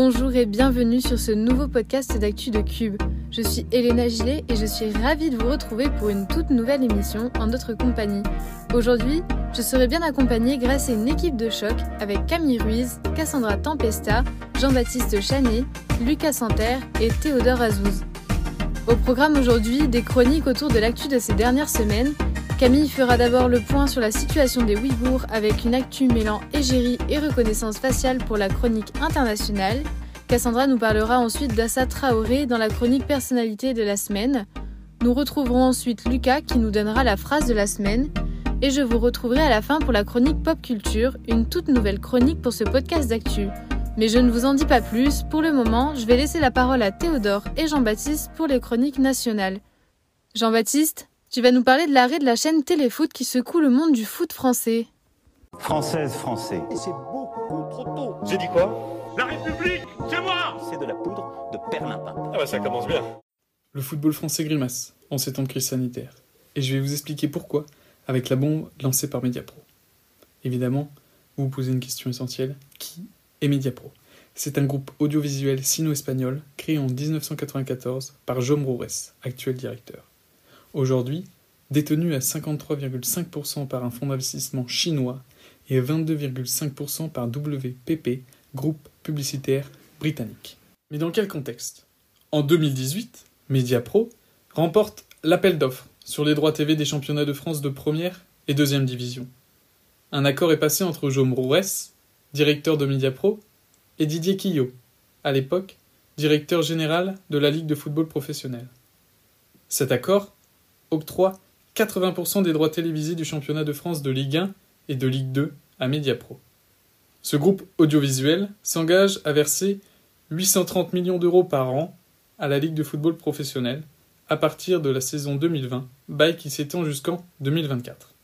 Bonjour et bienvenue sur ce nouveau podcast d'Actu de Cube. Je suis Elena Gillet et je suis ravie de vous retrouver pour une toute nouvelle émission en notre compagnie. Aujourd'hui, je serai bien accompagnée grâce à une équipe de choc avec Camille Ruiz, Cassandra Tempesta, Jean-Baptiste Chanet, Lucas Santerre et Théodore Azouz. Au programme aujourd'hui, des chroniques autour de l'actu de ces dernières semaines. Camille fera d'abord le point sur la situation des Ouïghours avec une actu mêlant égérie et reconnaissance faciale pour la chronique internationale. Cassandra nous parlera ensuite d'Assa Traoré dans la chronique personnalité de la semaine. Nous retrouverons ensuite Lucas qui nous donnera la phrase de la semaine. Et je vous retrouverai à la fin pour la chronique pop culture, une toute nouvelle chronique pour ce podcast d'actu. Mais je ne vous en dis pas plus, pour le moment, je vais laisser la parole à Théodore et Jean-Baptiste pour les chroniques nationales. Jean-Baptiste, tu vas nous parler de l'arrêt de la chaîne Téléfoot qui secoue le monde du foot français. Française, français. C'est beaucoup trop tôt. J'ai dit quoi? La République, c'est moi C'est de la poudre de perlimpin. Ah bah ça commence bien. Le football français grimace en ces temps de crise sanitaire. Et je vais vous expliquer pourquoi avec la bombe lancée par Mediapro. Évidemment, vous vous posez une question essentielle. Qui est Mediapro? C'est un groupe audiovisuel sino-espagnol créé en 1994 par Jaume Roures, actuel directeur. Aujourd'hui, détenu à 53,5% par un fonds d'investissement chinois et à 22,5% par WPP, groupe publicitaire britannique. Mais dans quel contexte? En 2018, Mediapro remporte l'appel d'offres sur les droits TV des championnats de France de première et deuxième division. Un accord est passé entre Jaume Roures, directeur de Mediapro, et Didier Quillot, à l'époque directeur général de la Ligue de football professionnel. Cet accord octroie 80% des droits télévisés du championnat de France de Ligue 1 et de Ligue 2 à Mediapro. Ce groupe audiovisuel s'engage à verser 830 millions d'euros par an à la Ligue de football professionnel à partir de la saison 2020, bail qui s'étend jusqu'en 2024.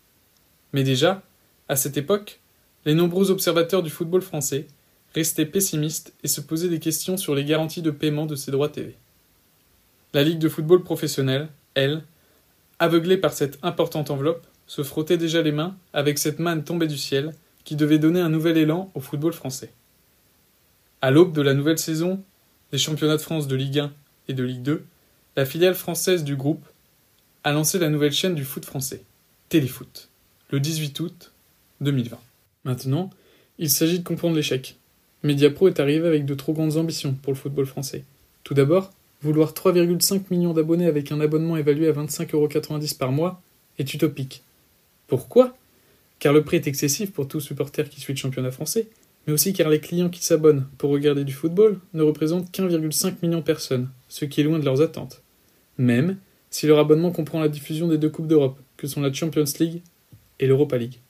Mais déjà, à cette époque, les nombreux observateurs du football français restaient pessimistes et se posaient des questions sur les garanties de paiement de ces droits TV. La Ligue de football professionnel, elle, aveuglée par cette importante enveloppe, se frottait déjà les mains avec cette manne tombée du ciel qui devait donner un nouvel élan au football français. À l'aube de la nouvelle saison des championnats de France de Ligue 1 et de Ligue 2, la filiale française du groupe a lancé la nouvelle chaîne du foot français, Téléfoot, le 18 août 2020. Maintenant, il s'agit de comprendre l'échec. Mediapro est arrivé avec de trop grandes ambitions pour le football français. Tout d'abord, vouloir 3,5 millions d'abonnés avec un abonnement évalué à 25,90€ par mois est utopique. Pourquoi? Car le prix est excessif pour tout supporter qui suit le championnat français, mais aussi car les clients qui s'abonnent pour regarder du football ne représentent qu'un,5 million de personnes, ce qui est loin de leurs attentes. Même si leur abonnement comprend la diffusion des deux Coupes d'Europe, que sont la Champions League et l'Europa League.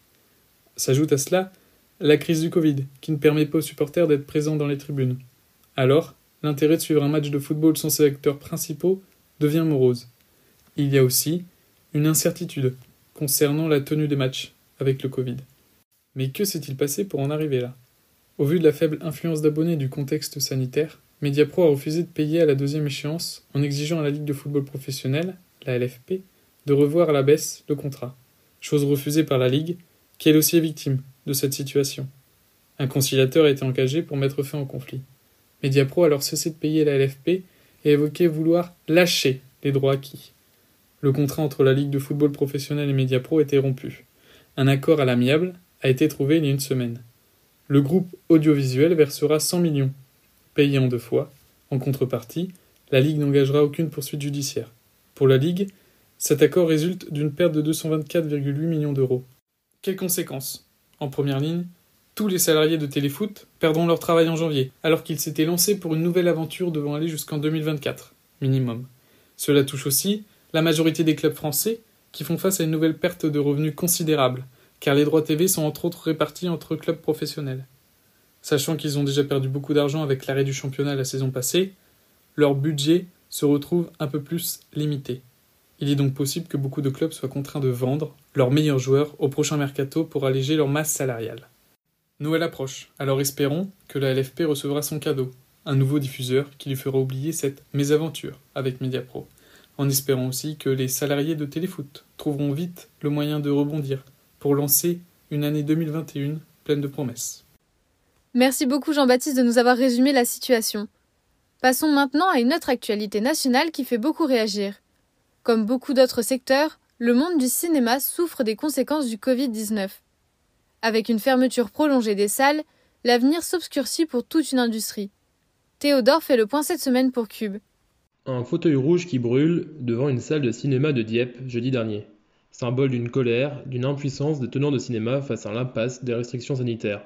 S'ajoute à cela la crise du Covid, qui ne permet pas aux supporters d'être présents dans les tribunes. Alors, l'intérêt de suivre un match de football sans ses acteurs principaux devient morose. Il y a aussi une incertitude concernant la tenue des matchs avec le Covid. Mais que s'est-il passé pour en arriver là? Au vu de la faible influence d'abonnés du contexte sanitaire, Mediapro a refusé de payer à la deuxième échéance en exigeant à la Ligue de football professionnel, la LFP, de revoir à la baisse le contrat, chose refusée par la Ligue, qui elle aussi est victime de cette situation. Un conciliateur a été engagé pour mettre fin au conflit. Mediapro a alors cessé de payer la LFP et évoqué vouloir lâcher les droits acquis. Le contrat entre la Ligue de football professionnel et Mediapro était rompu. Un accord à l'amiable a été trouvé il y a une semaine. Le groupe audiovisuel versera 100 millions, payés en deux fois. En contrepartie, la Ligue n'engagera aucune poursuite judiciaire. Pour la Ligue, cet accord résulte d'une perte de 224,8 millions d'euros. Quelles conséquences? En première ligne, tous les salariés de Téléfoot perdront leur travail en janvier, alors qu'ils s'étaient lancés pour une nouvelle aventure devant aller jusqu'en 2024, minimum. Cela touche aussi la majorité des clubs français qui font face à une nouvelle perte de revenus considérable, car les droits TV sont entre autres répartis entre clubs professionnels. Sachant qu'ils ont déjà perdu beaucoup d'argent avec l'arrêt du championnat la saison passée, leur budget se retrouve un peu plus limité. Il est donc possible que beaucoup de clubs soient contraints de vendre leurs meilleurs joueurs au prochain mercato pour alléger leur masse salariale. Noël approche, alors espérons que la LFP recevra son cadeau, un nouveau diffuseur qui lui fera oublier cette mésaventure avec Mediapro, en espérant aussi que les salariés de Téléfoot trouveront vite le moyen de rebondir pour lancer une année 2021 pleine de promesses. Merci beaucoup Jean-Baptiste de nous avoir résumé la situation. Passons maintenant à une autre actualité nationale qui fait beaucoup réagir. Comme beaucoup d'autres secteurs, le monde du cinéma souffre des conséquences du Covid-19. Avec une fermeture prolongée des salles, l'avenir s'obscurcit pour toute une industrie. Théodore fait le point cette semaine pour Cube. Un fauteuil rouge qui brûle devant une salle de cinéma de Dieppe jeudi dernier. Symbole d'une colère, d'une impuissance des tenants de cinéma face à l'impasse des restrictions sanitaires.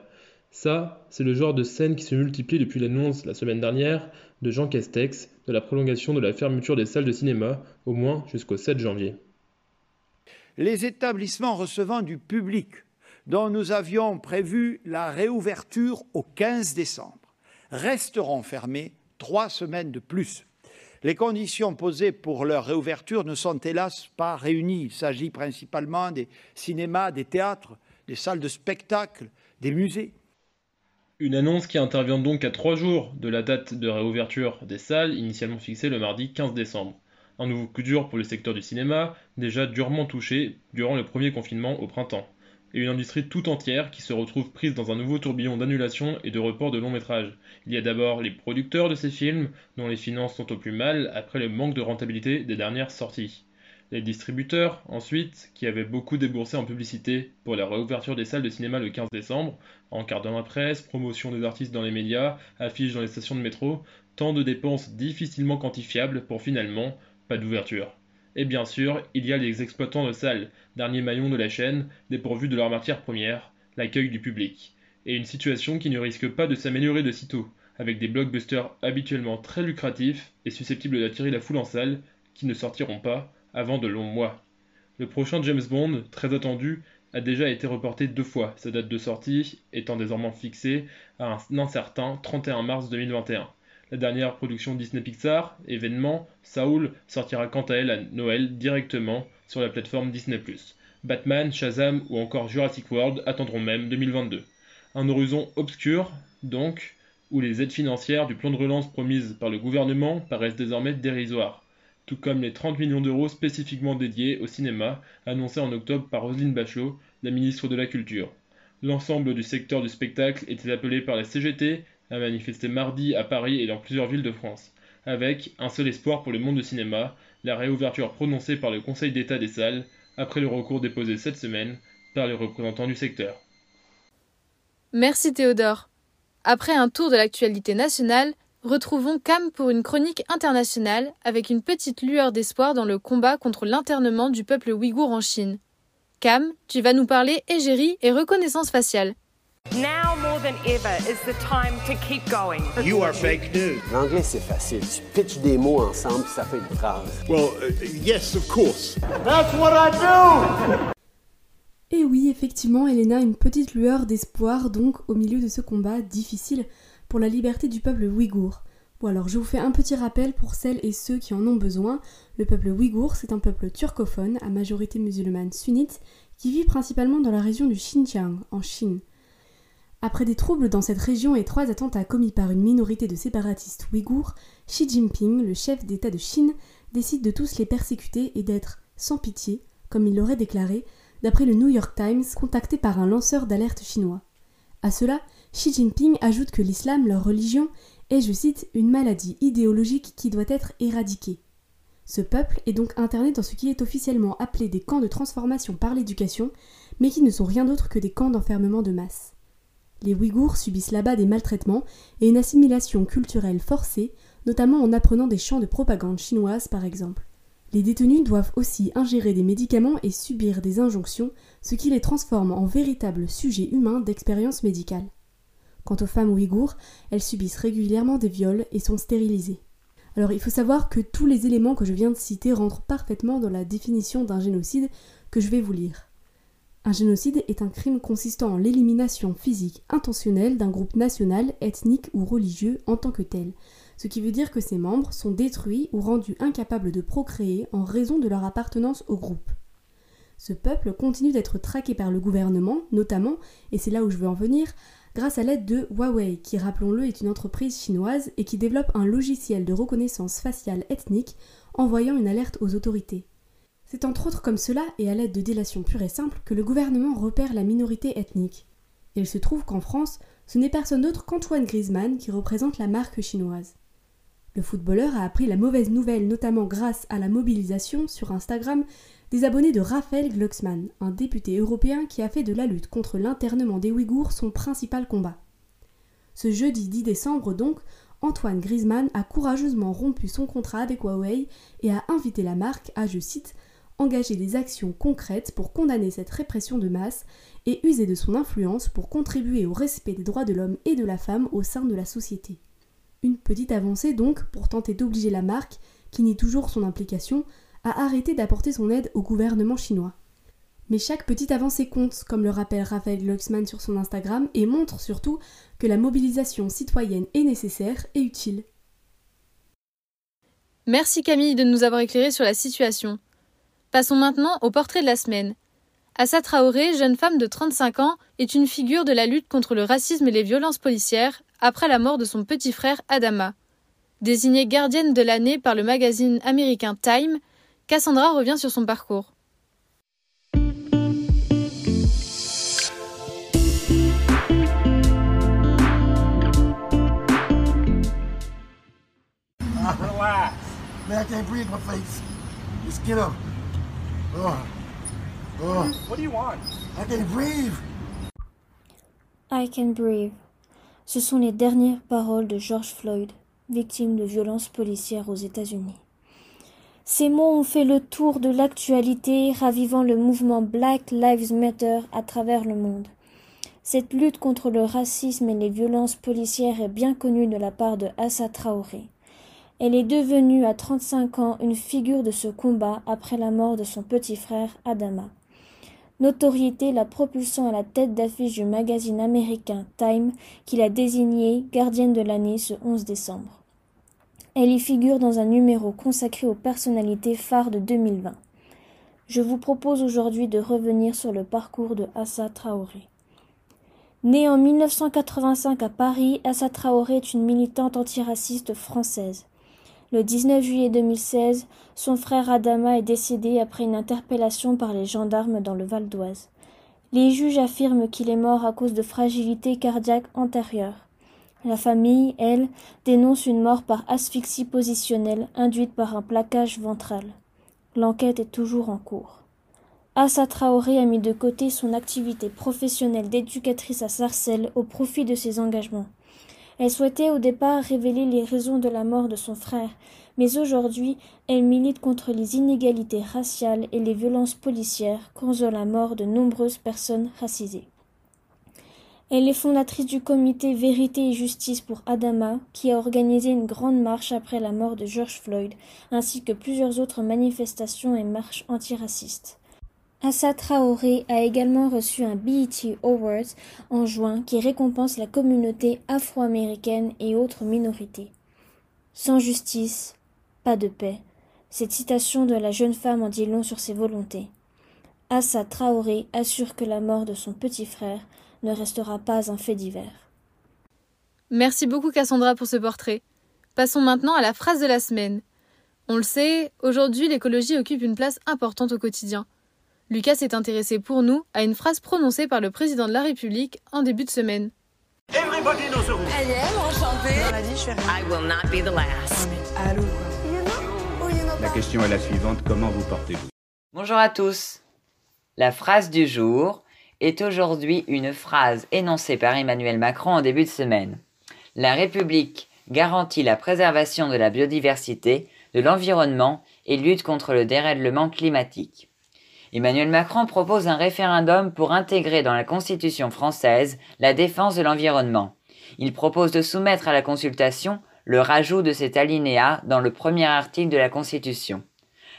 Ça, c'est le genre de scène qui se multiplie depuis l'annonce la semaine dernière de Jean Castex de la prolongation de la fermeture des salles de cinéma, au moins jusqu'au 7 janvier. Les établissements recevant du public dont nous avions prévu la réouverture au 15 décembre, resteront fermés trois semaines de plus. Les conditions posées pour leur réouverture ne sont hélas pas réunies. Il s'agit principalement des cinémas, des théâtres, des salles de spectacle, des musées. Une annonce qui intervient donc à trois jours de la date de réouverture des salles, initialement fixée le mardi 15 décembre. Un nouveau coup dur pour le secteur du cinéma, déjà durement touché durant le premier confinement au printemps et une industrie tout entière qui se retrouve prise dans un nouveau tourbillon d'annulation et de report de longs métrages. Il y a d'abord les producteurs de ces films, dont les finances sont au plus mal après le manque de rentabilité des dernières sorties. Les distributeurs, ensuite, qui avaient beaucoup déboursé en publicité pour la réouverture des salles de cinéma le 15 décembre, en quart dans la presse, promotion des artistes dans les médias, affiches dans les stations de métro, tant de dépenses difficilement quantifiables pour finalement pas d'ouverture. Et bien sûr, il y a les exploitants de salles, dernier maillon de la chaîne, dépourvus de leur matière première, l'accueil du public. Et une situation qui ne risque pas de s'améliorer de sitôt, avec des blockbusters habituellement très lucratifs et susceptibles d'attirer la foule en salle, qui ne sortiront pas avant de longs mois. Le prochain James Bond, très attendu, a déjà été reporté deux fois, sa date de sortie étant désormais fixée à un incertain 31 mars 2021. La dernière production Disney Pixar, événement, Saul, sortira quant à elle à Noël directement sur la plateforme Disney+. Batman, Shazam ou encore Jurassic World attendront même 2022. Un horizon obscur, donc, où les aides financières du plan de relance promises par le gouvernement paraissent désormais dérisoires, tout comme les 30 millions d'euros spécifiquement dédiés au cinéma annoncés en octobre par Roselyne Bachelot, la ministre de la Culture. L'ensemble du secteur du spectacle était appelé par la CGT a manifesté mardi à Paris et dans plusieurs villes de France, avec un seul espoir pour le monde du cinéma, la réouverture prononcée par le Conseil d'État des salles, après le recours déposé cette semaine par les représentants du secteur. Merci Théodore. Après un tour de l'actualité nationale, retrouvons Cam pour une chronique internationale avec une petite lueur d'espoir dans le combat contre l'internement du peuple ouïghour en Chine. Cam, tu vas nous parler égérie et reconnaissance faciale. Now more than ever is the time to keep going. You are fake news. L'anglais, c'est facile. Tu pitches des mots ensemble, ça fait une phrase. Well, uh, yes, of course. That's what I do! Et oui, effectivement, Elena, une petite lueur d'espoir donc au milieu de ce combat difficile pour la liberté du peuple ouïghour. Bon alors, je vous fais un petit rappel pour celles et ceux qui en ont besoin. Le peuple ouïghour, c'est un peuple turcophone à majorité musulmane sunnite qui vit principalement dans la région du Xinjiang, en Chine. Après des troubles dans cette région et trois attentats commis par une minorité de séparatistes ouïghours, Xi Jinping, le chef d'État de Chine, décide de tous les persécuter et d'être sans pitié, comme il l'aurait déclaré, d'après le New York Times, contacté par un lanceur d'alerte chinois. À cela, Xi Jinping ajoute que l'islam, leur religion, est, je cite, une maladie idéologique qui doit être éradiquée. Ce peuple est donc interné dans ce qui est officiellement appelé des camps de transformation par l'éducation, mais qui ne sont rien d'autre que des camps d'enfermement de masse. Les Ouïghours subissent là-bas des maltraitements et une assimilation culturelle forcée, notamment en apprenant des chants de propagande chinoise par exemple. Les détenus doivent aussi ingérer des médicaments et subir des injonctions, ce qui les transforme en véritables sujets humains d'expérience médicale. Quant aux femmes ouïghours, elles subissent régulièrement des viols et sont stérilisées. Alors il faut savoir que tous les éléments que je viens de citer rentrent parfaitement dans la définition d'un génocide que je vais vous lire. Un génocide est un crime consistant en l'élimination physique intentionnelle d'un groupe national, ethnique ou religieux en tant que tel, ce qui veut dire que ses membres sont détruits ou rendus incapables de procréer en raison de leur appartenance au groupe. Ce peuple continue d'être traqué par le gouvernement, notamment, et c'est là où je veux en venir, grâce à l'aide de Huawei, qui rappelons-le est une entreprise chinoise et qui développe un logiciel de reconnaissance faciale ethnique envoyant une alerte aux autorités. C'est entre autres comme cela et à l'aide de délations pures et simples que le gouvernement repère la minorité ethnique. Et il se trouve qu'en France, ce n'est personne d'autre qu'Antoine Griezmann qui représente la marque chinoise. Le footballeur a appris la mauvaise nouvelle notamment grâce à la mobilisation sur Instagram des abonnés de Raphaël Glucksmann, un député européen qui a fait de la lutte contre l'internement des Ouïghours son principal combat. Ce jeudi 10 décembre donc, Antoine Griezmann a courageusement rompu son contrat avec Huawei et a invité la marque à, je cite, engager des actions concrètes pour condamner cette répression de masse et user de son influence pour contribuer au respect des droits de l'homme et de la femme au sein de la société. Une petite avancée donc pour tenter d'obliger la marque, qui nie toujours son implication, à arrêter d'apporter son aide au gouvernement chinois. Mais chaque petite avancée compte, comme le rappelle Raphaël Glucksmann sur son Instagram, et montre surtout que la mobilisation citoyenne est nécessaire et utile. Merci Camille de nous avoir éclairé sur la situation. Passons maintenant au portrait de la semaine. Assa Traoré, jeune femme de 35 ans, est une figure de la lutte contre le racisme et les violences policières après la mort de son petit frère Adama. Désignée gardienne de l'année par le magazine américain Time, Cassandra revient sur son parcours. Up. Oh. Oh. What do you want? I can't breathe. I can breathe. Ce sont les dernières paroles de George Floyd, victime de violences policières aux États-Unis. Ces mots ont fait le tour de l'actualité, ravivant le mouvement Black Lives Matter à travers le monde. Cette lutte contre le racisme et les violences policières est bien connue de la part de Assa Traoré. Elle est devenue à 35 ans une figure de ce combat après la mort de son petit frère Adama. Notoriété la propulsant à la tête d'affiche du magazine américain Time qui l'a désignée gardienne de l'année ce 11 décembre. Elle y figure dans un numéro consacré aux personnalités phares de 2020. Je vous propose aujourd'hui de revenir sur le parcours de Assa Traoré. Née en 1985 à Paris, Assa Traoré est une militante antiraciste française. Le 19 juillet 2016, son frère Adama est décédé après une interpellation par les gendarmes dans le Val d'Oise. Les juges affirment qu'il est mort à cause de fragilité cardiaque antérieure. La famille, elle, dénonce une mort par asphyxie positionnelle induite par un plaquage ventral. L'enquête est toujours en cours. Assa Traoré a mis de côté son activité professionnelle d'éducatrice à Sarcelles au profit de ses engagements. Elle souhaitait au départ révéler les raisons de la mort de son frère, mais aujourd'hui elle milite contre les inégalités raciales et les violences policières causant la mort de nombreuses personnes racisées. Elle est fondatrice du comité Vérité et Justice pour Adama, qui a organisé une grande marche après la mort de George Floyd, ainsi que plusieurs autres manifestations et marches antiracistes. Assa Traoré a également reçu un BET Awards en juin qui récompense la communauté afro-américaine et autres minorités. Sans justice, pas de paix. Cette citation de la jeune femme en dit long sur ses volontés. Assa Traoré assure que la mort de son petit frère ne restera pas un fait divers. Merci beaucoup Cassandra pour ce portrait. Passons maintenant à la phrase de la semaine. On le sait, aujourd'hui l'écologie occupe une place importante au quotidien. Lucas s'est intéressé pour nous à une phrase prononcée par le président de la République en début de semaine. Everybody knows the rules. Elle est enchantée. On a dit, je fais rien. I will not be the last. Allô, quoi. La question est la suivante, comment vous portez-vous? Bonjour à tous. La phrase du jour est aujourd'hui une phrase énoncée par Emmanuel Macron en début de semaine. La République garantit la préservation de la biodiversité, de l'environnement et lutte contre le dérèglement climatique. Emmanuel Macron propose un référendum pour intégrer dans la Constitution française la défense de l'environnement. Il propose de soumettre à la consultation le rajout de cet alinéa dans le premier article de la Constitution.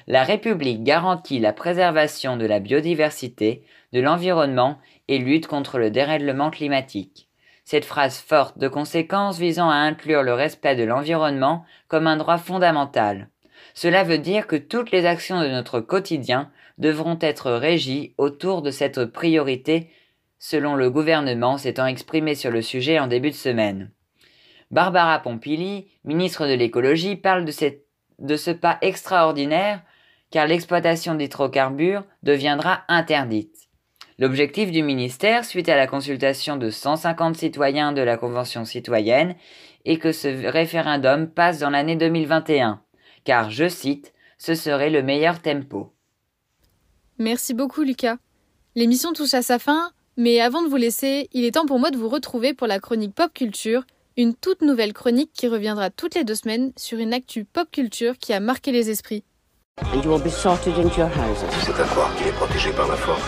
La République garantit la préservation de la biodiversité, de l'environnement et lutte contre le dérèglement climatique. Cette phrase forte de conséquences visant à inclure le respect de l'environnement comme un droit fondamental. Cela veut dire que toutes les actions de notre quotidien devront être régies autour de cette priorité, selon le gouvernement s'étant exprimé sur le sujet en début de semaine. Barbara Pompili, ministre de l'écologie, parle de, de ce pas extraordinaire car l'exploitation d'hydrocarbures deviendra interdite. L'objectif du ministère, suite à la consultation de 150 citoyens de la Convention citoyenne, est que ce référendum passe dans l'année 2021, car, je cite, ce serait le meilleur tempo. Merci beaucoup Lucas. L'émission touche à sa fin, mais avant de vous laisser, il est temps pour moi de vous retrouver pour la chronique pop culture, une toute nouvelle chronique qui reviendra toutes les deux semaines sur une actu pop culture qui a marqué les esprits. And you will be sorted into your houses. C'est à croire qu'il est protégé par la force.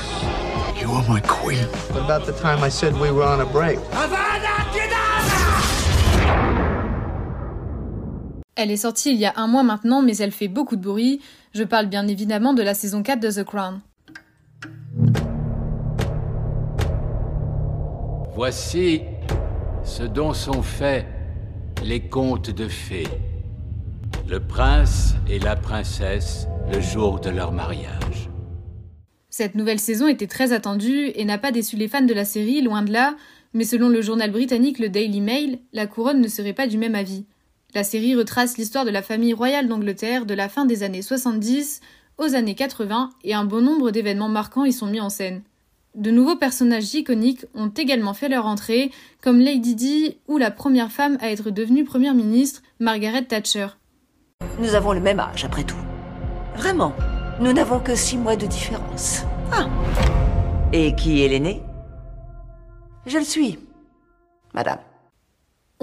You are my queen. What about the time I said we were on a break? Elle est sortie il y a un mois maintenant, mais elle fait beaucoup de bruit. Je parle bien évidemment de la saison 4 de The Crown. Voici ce dont sont faits les contes de fées. Le prince et la princesse le jour de leur mariage. Cette nouvelle saison était très attendue et n'a pas déçu les fans de la série, loin de là, mais selon le journal britannique le Daily Mail, la couronne ne serait pas du même avis. La série retrace l'histoire de la famille royale d'Angleterre de la fin des années 70 aux années 80 et un bon nombre d'événements marquants y sont mis en scène. De nouveaux personnages iconiques ont également fait leur entrée, comme Lady Di ou la première femme à être devenue première ministre, Margaret Thatcher. Nous avons le même âge, après tout. Vraiment, nous n'avons que six mois de différence. Ah Et qui est l'aîné Je le suis, madame.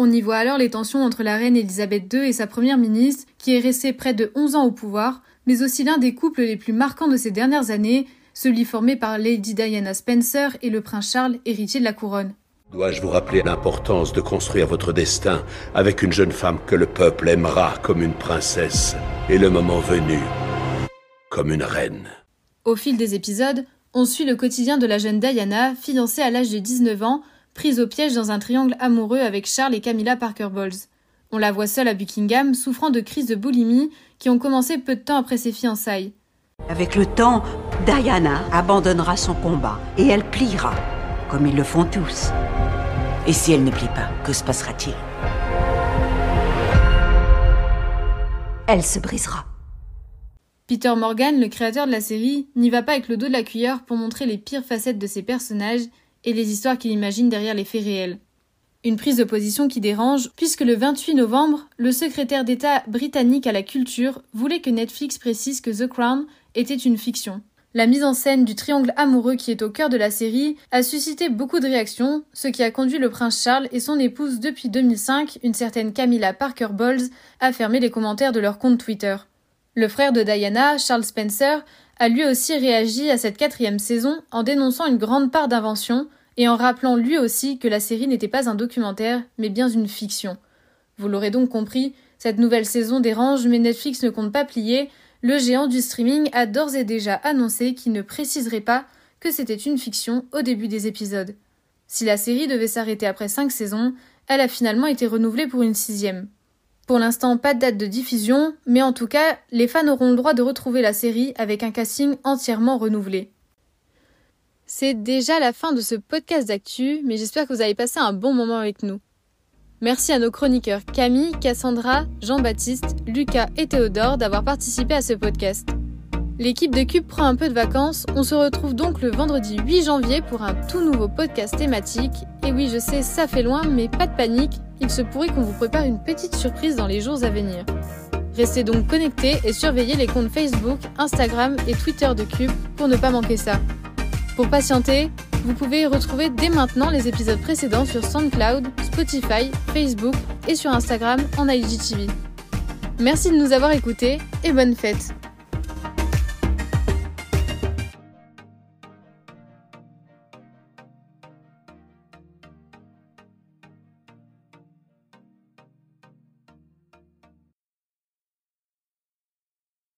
On y voit alors les tensions entre la reine Elisabeth II et sa première ministre, qui est restée près de 11 ans au pouvoir, mais aussi l'un des couples les plus marquants de ces dernières années, celui formé par Lady Diana Spencer et le prince Charles, héritier de la couronne. Dois-je vous rappeler l'importance de construire votre destin avec une jeune femme que le peuple aimera comme une princesse, et le moment venu, comme une reine? Au fil des épisodes, on suit le quotidien de la jeune Diana, fiancée à l'âge de 19 ans, prise au piège dans un triangle amoureux avec Charles et Camilla Parker Bowles. On la voit seule à Buckingham, souffrant de crises de boulimie qui ont commencé peu de temps après ses fiançailles. Avec le temps, Diana abandonnera son combat et elle pliera, comme ils le font tous. Et si elle ne plie pas, que se passera-t-il? Elle se brisera. Peter Morgan, le créateur de la série, n'y va pas avec le dos de la cuillère pour montrer les pires facettes de ses personnages et les histoires qu'il imagine derrière les faits réels. Une prise de position qui dérange, puisque le 28 novembre, le secrétaire d'État britannique à la culture voulait que Netflix précise que The Crown était une fiction. La mise en scène du triangle amoureux qui est au cœur de la série a suscité beaucoup de réactions, ce qui a conduit le prince Charles et son épouse depuis 2005, une certaine Camilla Parker Bowles, à fermer les commentaires de leur compte Twitter. Le frère de Diana, Charles Spencer, a lui aussi réagi à cette quatrième saison en dénonçant une grande part d'invention et en rappelant lui aussi que la série n'était pas un documentaire, mais bien une fiction. Vous l'aurez donc compris, cette nouvelle saison dérange, mais Netflix ne compte pas plier, le géant du streaming a d'ores et déjà annoncé qu'il ne préciserait pas que c'était une fiction au début des épisodes. Si la série devait s'arrêter après cinq saisons, elle a finalement été renouvelée pour une sixième. Pour l'instant, pas de date de diffusion, mais en tout cas, les fans auront le droit de retrouver la série avec un casting entièrement renouvelé. C'est déjà la fin de ce podcast d'actu, mais j'espère que vous avez passé un bon moment avec nous. Merci à nos chroniqueurs Camille, Cassandra, Jean-Baptiste, Lucas et Théodore d'avoir participé à ce podcast. L'équipe de Cube prend un peu de vacances, on se retrouve donc le vendredi 8 janvier pour un tout nouveau podcast thématique. Et oui, je sais, ça fait loin, mais pas de panique, il se pourrait qu'on vous prépare une petite surprise dans les jours à venir. Restez donc connectés et surveillez les comptes Facebook, Instagram et Twitter de Cube pour ne pas manquer ça. Pour patienter, vous pouvez retrouver dès maintenant les épisodes précédents sur SoundCloud, Spotify, Facebook et sur Instagram en IGTV. Merci de nous avoir écoutés et bonne fête